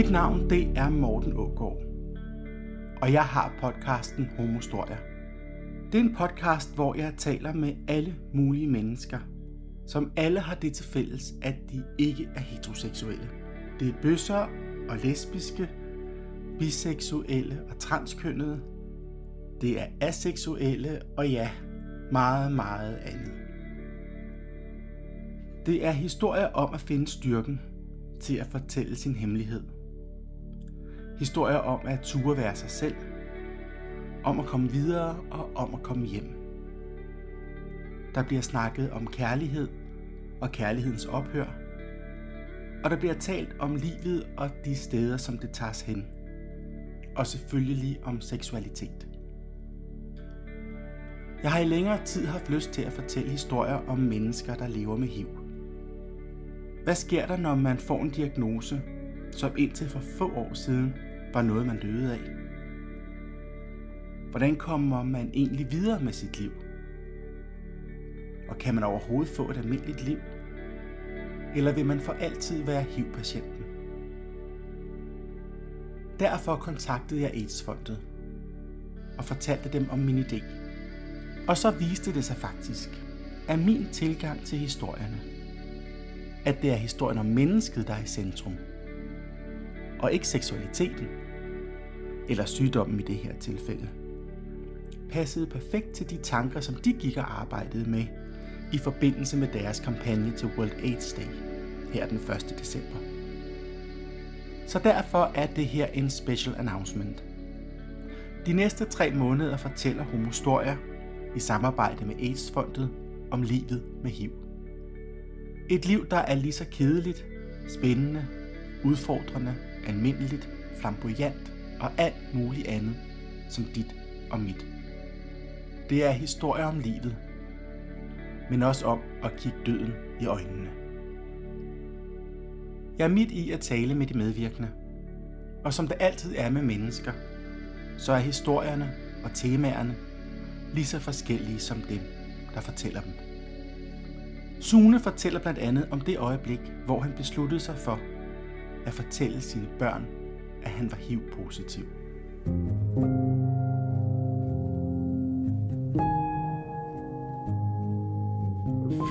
Mit navn det er Morten Ågaard, og jeg har podcasten Homostoria. Det er en podcast, hvor jeg taler med alle mulige mennesker, som alle har det til fælles, at de ikke er heteroseksuelle. Det er bøsser og lesbiske, biseksuelle og transkønnede. Det er aseksuelle og ja, meget, meget andet. Det er historier om at finde styrken til at fortælle sin hemmelighed. Historier om at ture være sig selv, om at komme videre og om at komme hjem. Der bliver snakket om kærlighed og kærlighedens ophør, og der bliver talt om livet og de steder, som det tages hen. Og selvfølgelig om seksualitet. Jeg har i længere tid haft lyst til at fortælle historier om mennesker, der lever med HIV. Hvad sker der, når man får en diagnose, som indtil for få år siden var noget, man døde af? Hvordan kommer man egentlig videre med sit liv? Og kan man overhovedet få et almindeligt liv? Eller vil man for altid være HIV-patienten? Derfor kontaktede jeg AIDS-fondet og fortalte dem om min idé. Og så viste det sig faktisk, at min tilgang til historierne, at det er historien om mennesket, der er i centrum, og ikke seksualiteten, eller sygdommen i det her tilfælde, passede perfekt til de tanker, som de gik og arbejdede med i forbindelse med deres kampagne til World AIDS Day her den 1. december. Så derfor er det her en special announcement. De næste tre måneder fortæller Homostoria i samarbejde med AIDS-fondet om livet med HIV. Et liv, der er lige så kedeligt, spændende, udfordrende, almindeligt, flamboyant og alt muligt andet som dit og mit. Det er historier om livet, men også om at kigge døden i øjnene. Jeg er midt i at tale med de medvirkende, og som det altid er med mennesker, så er historierne og temaerne lige så forskellige som dem, der fortæller dem. Sune fortæller blandt andet om det øjeblik, hvor han besluttede sig for at fortælle sine børn, at han var HIV-positiv.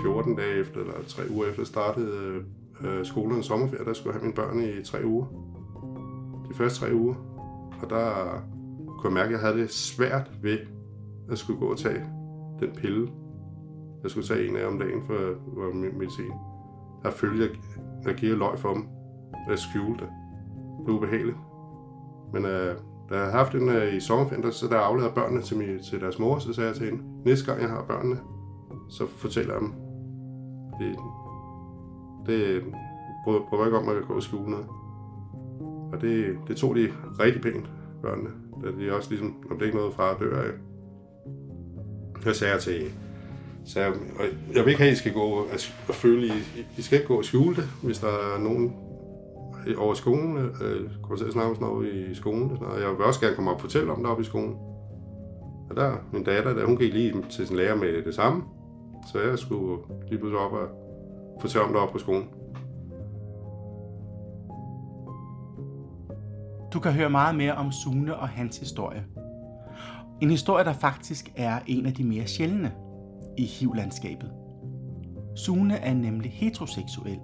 14 dage efter, eller tre uger efter, startede øh, skolen sommerferie, der skulle jeg have mine børn i tre uger. De første tre uger. Og der kunne jeg mærke, at jeg havde det svært ved at skulle gå og tage den pille. Jeg skulle tage en af om dagen for, for min medicin. Der følte jeg, jeg giver løg for dem at skjulte det. Det er ubehageligt. Men øh, da jeg havde haft den øh, i sommerferien, så der jeg afleverede børnene til, min, til deres mor, så sagde jeg til hende, næste gang jeg har børnene, så fortæller jeg dem, det, øh, det prøver, bryder ikke om, at gå og skjule noget. Og det, det tog de rigtig pænt, børnene. Da de også ligesom, om det er ikke noget fra at dør af. Jeg sagde til så jeg, jeg vil ikke have, at I skal gå og føle, I, I skal ikke gå og skjule det, hvis der er nogen over skolen, øh, kommer til at snakke om sådan noget i skolen. Og jeg vil også gerne komme op og fortælle om det op i skolen. Og der, min datter, der, hun gik lige til sin lærer med det samme. Så jeg skulle lige pludselig op og fortælle om det op på skolen. Du kan høre meget mere om Sune og hans historie. En historie, der faktisk er en af de mere sjældne i HIV-landskabet. Sune er nemlig heteroseksuel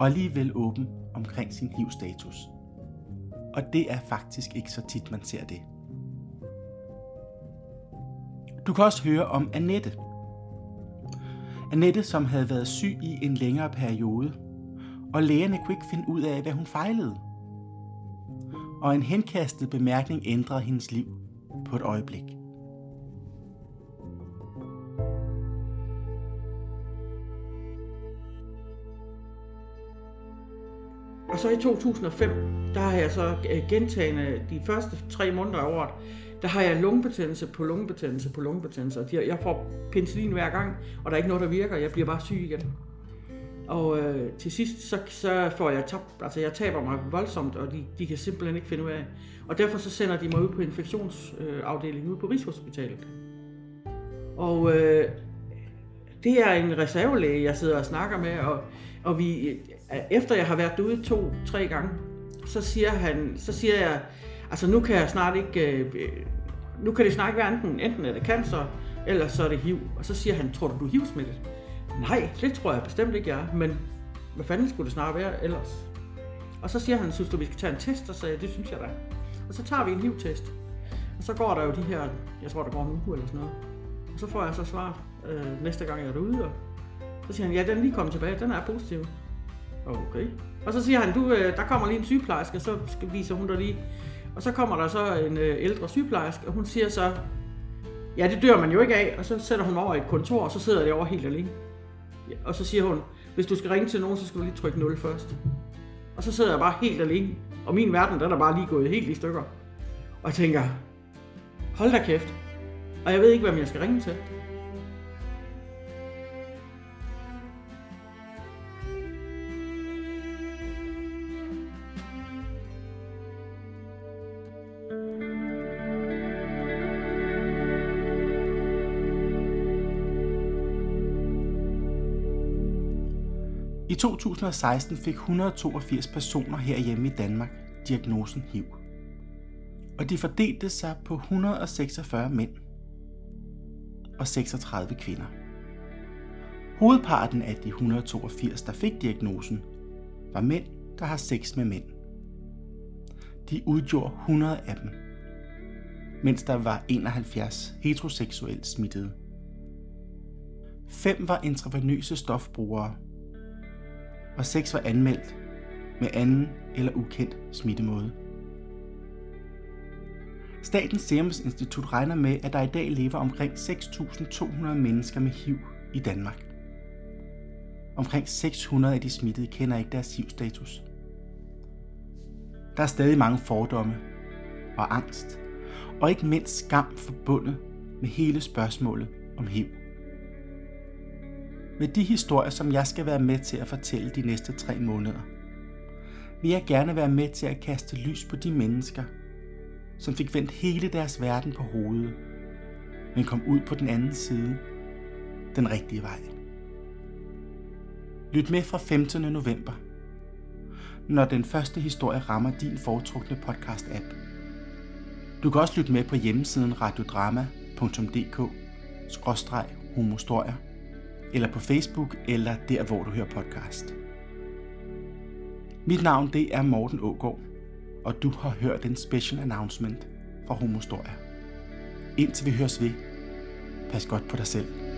og alligevel åben omkring sin livsstatus. Og det er faktisk ikke så tit, man ser det. Du kan også høre om Annette, Annette, som havde været syg i en længere periode, og lægerne kunne ikke finde ud af, hvad hun fejlede. Og en henkastet bemærkning ændrede hendes liv på et øjeblik. Og så i 2005, der har jeg så øh, gentagende de første tre måneder af året, der har jeg lungebetændelse på lungebetændelse på lungebetændelse. Jeg får penicillin hver gang, og der er ikke noget, der virker. Jeg bliver bare syg igen. Og øh, til sidst, så, så får jeg tabt, altså jeg taber mig voldsomt, og de, de kan simpelthen ikke finde ud af. Og derfor så sender de mig ud på infektionsafdelingen ude på Rigshospitalet. Og øh, det er en reservelæge, jeg sidder og snakker med, og, og vi, efter jeg har været derude to-tre gange, så siger, han, så siger jeg, altså nu kan jeg snart ikke, øh, nu kan det snart ikke være enten, enten er det cancer, eller så er det HIV. Og så siger han, tror du, du er HIV-smittet? Nej, det tror jeg bestemt ikke, jeg er, men hvad fanden skulle det snart være ellers? Og så siger han, synes du, vi skal tage en test? Og så sagde jeg, det synes jeg da. Og så tager vi en HIV-test. Og så går der jo de her, jeg tror, der går en uge eller sådan noget. Og så får jeg så svar øh, næste gang, jeg er derude. Og så siger han, ja, den er lige kommet tilbage, den er positiv. Okay. Og så siger han, du, øh, der kommer lige en sygeplejerske, og så viser hun dig lige. Og så kommer der så en øh, ældre sygeplejerske, og hun siger så, ja, det dør man jo ikke af. Og så sætter hun over i et kontor, og så sidder det over helt alene. Og så siger hun, hvis du skal ringe til nogen, så skal du lige trykke 0 først. Og så sidder jeg bare helt alene. Og min verden, den er bare lige gået helt i stykker. Og jeg tænker, hold da kæft. Og jeg ved ikke, hvem jeg skal ringe til. I 2016 fik 182 personer herhjemme i Danmark diagnosen HIV. Og de fordelte sig på 146 mænd og 36 kvinder. Hovedparten af de 182, der fik diagnosen, var mænd, der har sex med mænd. De udgjorde 100 af dem, mens der var 71 heteroseksuelt smittede. Fem var intravenøse stofbrugere, og seks var anmeldt med anden eller ukendt smittemåde. Statens Serum Institut regner med, at der i dag lever omkring 6.200 mennesker med HIV i Danmark. Omkring 600 af de smittede kender ikke deres HIV-status. Der er stadig mange fordomme og angst, og ikke mindst skam forbundet med hele spørgsmålet om HIV. Med de historier, som jeg skal være med til at fortælle de næste tre måneder, vil jeg gerne være med til at kaste lys på de mennesker, som fik vendt hele deres verden på hovedet, men kom ud på den anden side, den rigtige vej. Lyt med fra 15. november, når den første historie rammer din foretrukne podcast-app. Du kan også lytte med på hjemmesiden radiodrama.dk-homostorier eller på Facebook eller der, hvor du hører podcast. Mit navn det er Morten Ågård, og du har hørt en special announcement fra Homostoria. Indtil vi høres ved, pas godt på dig selv.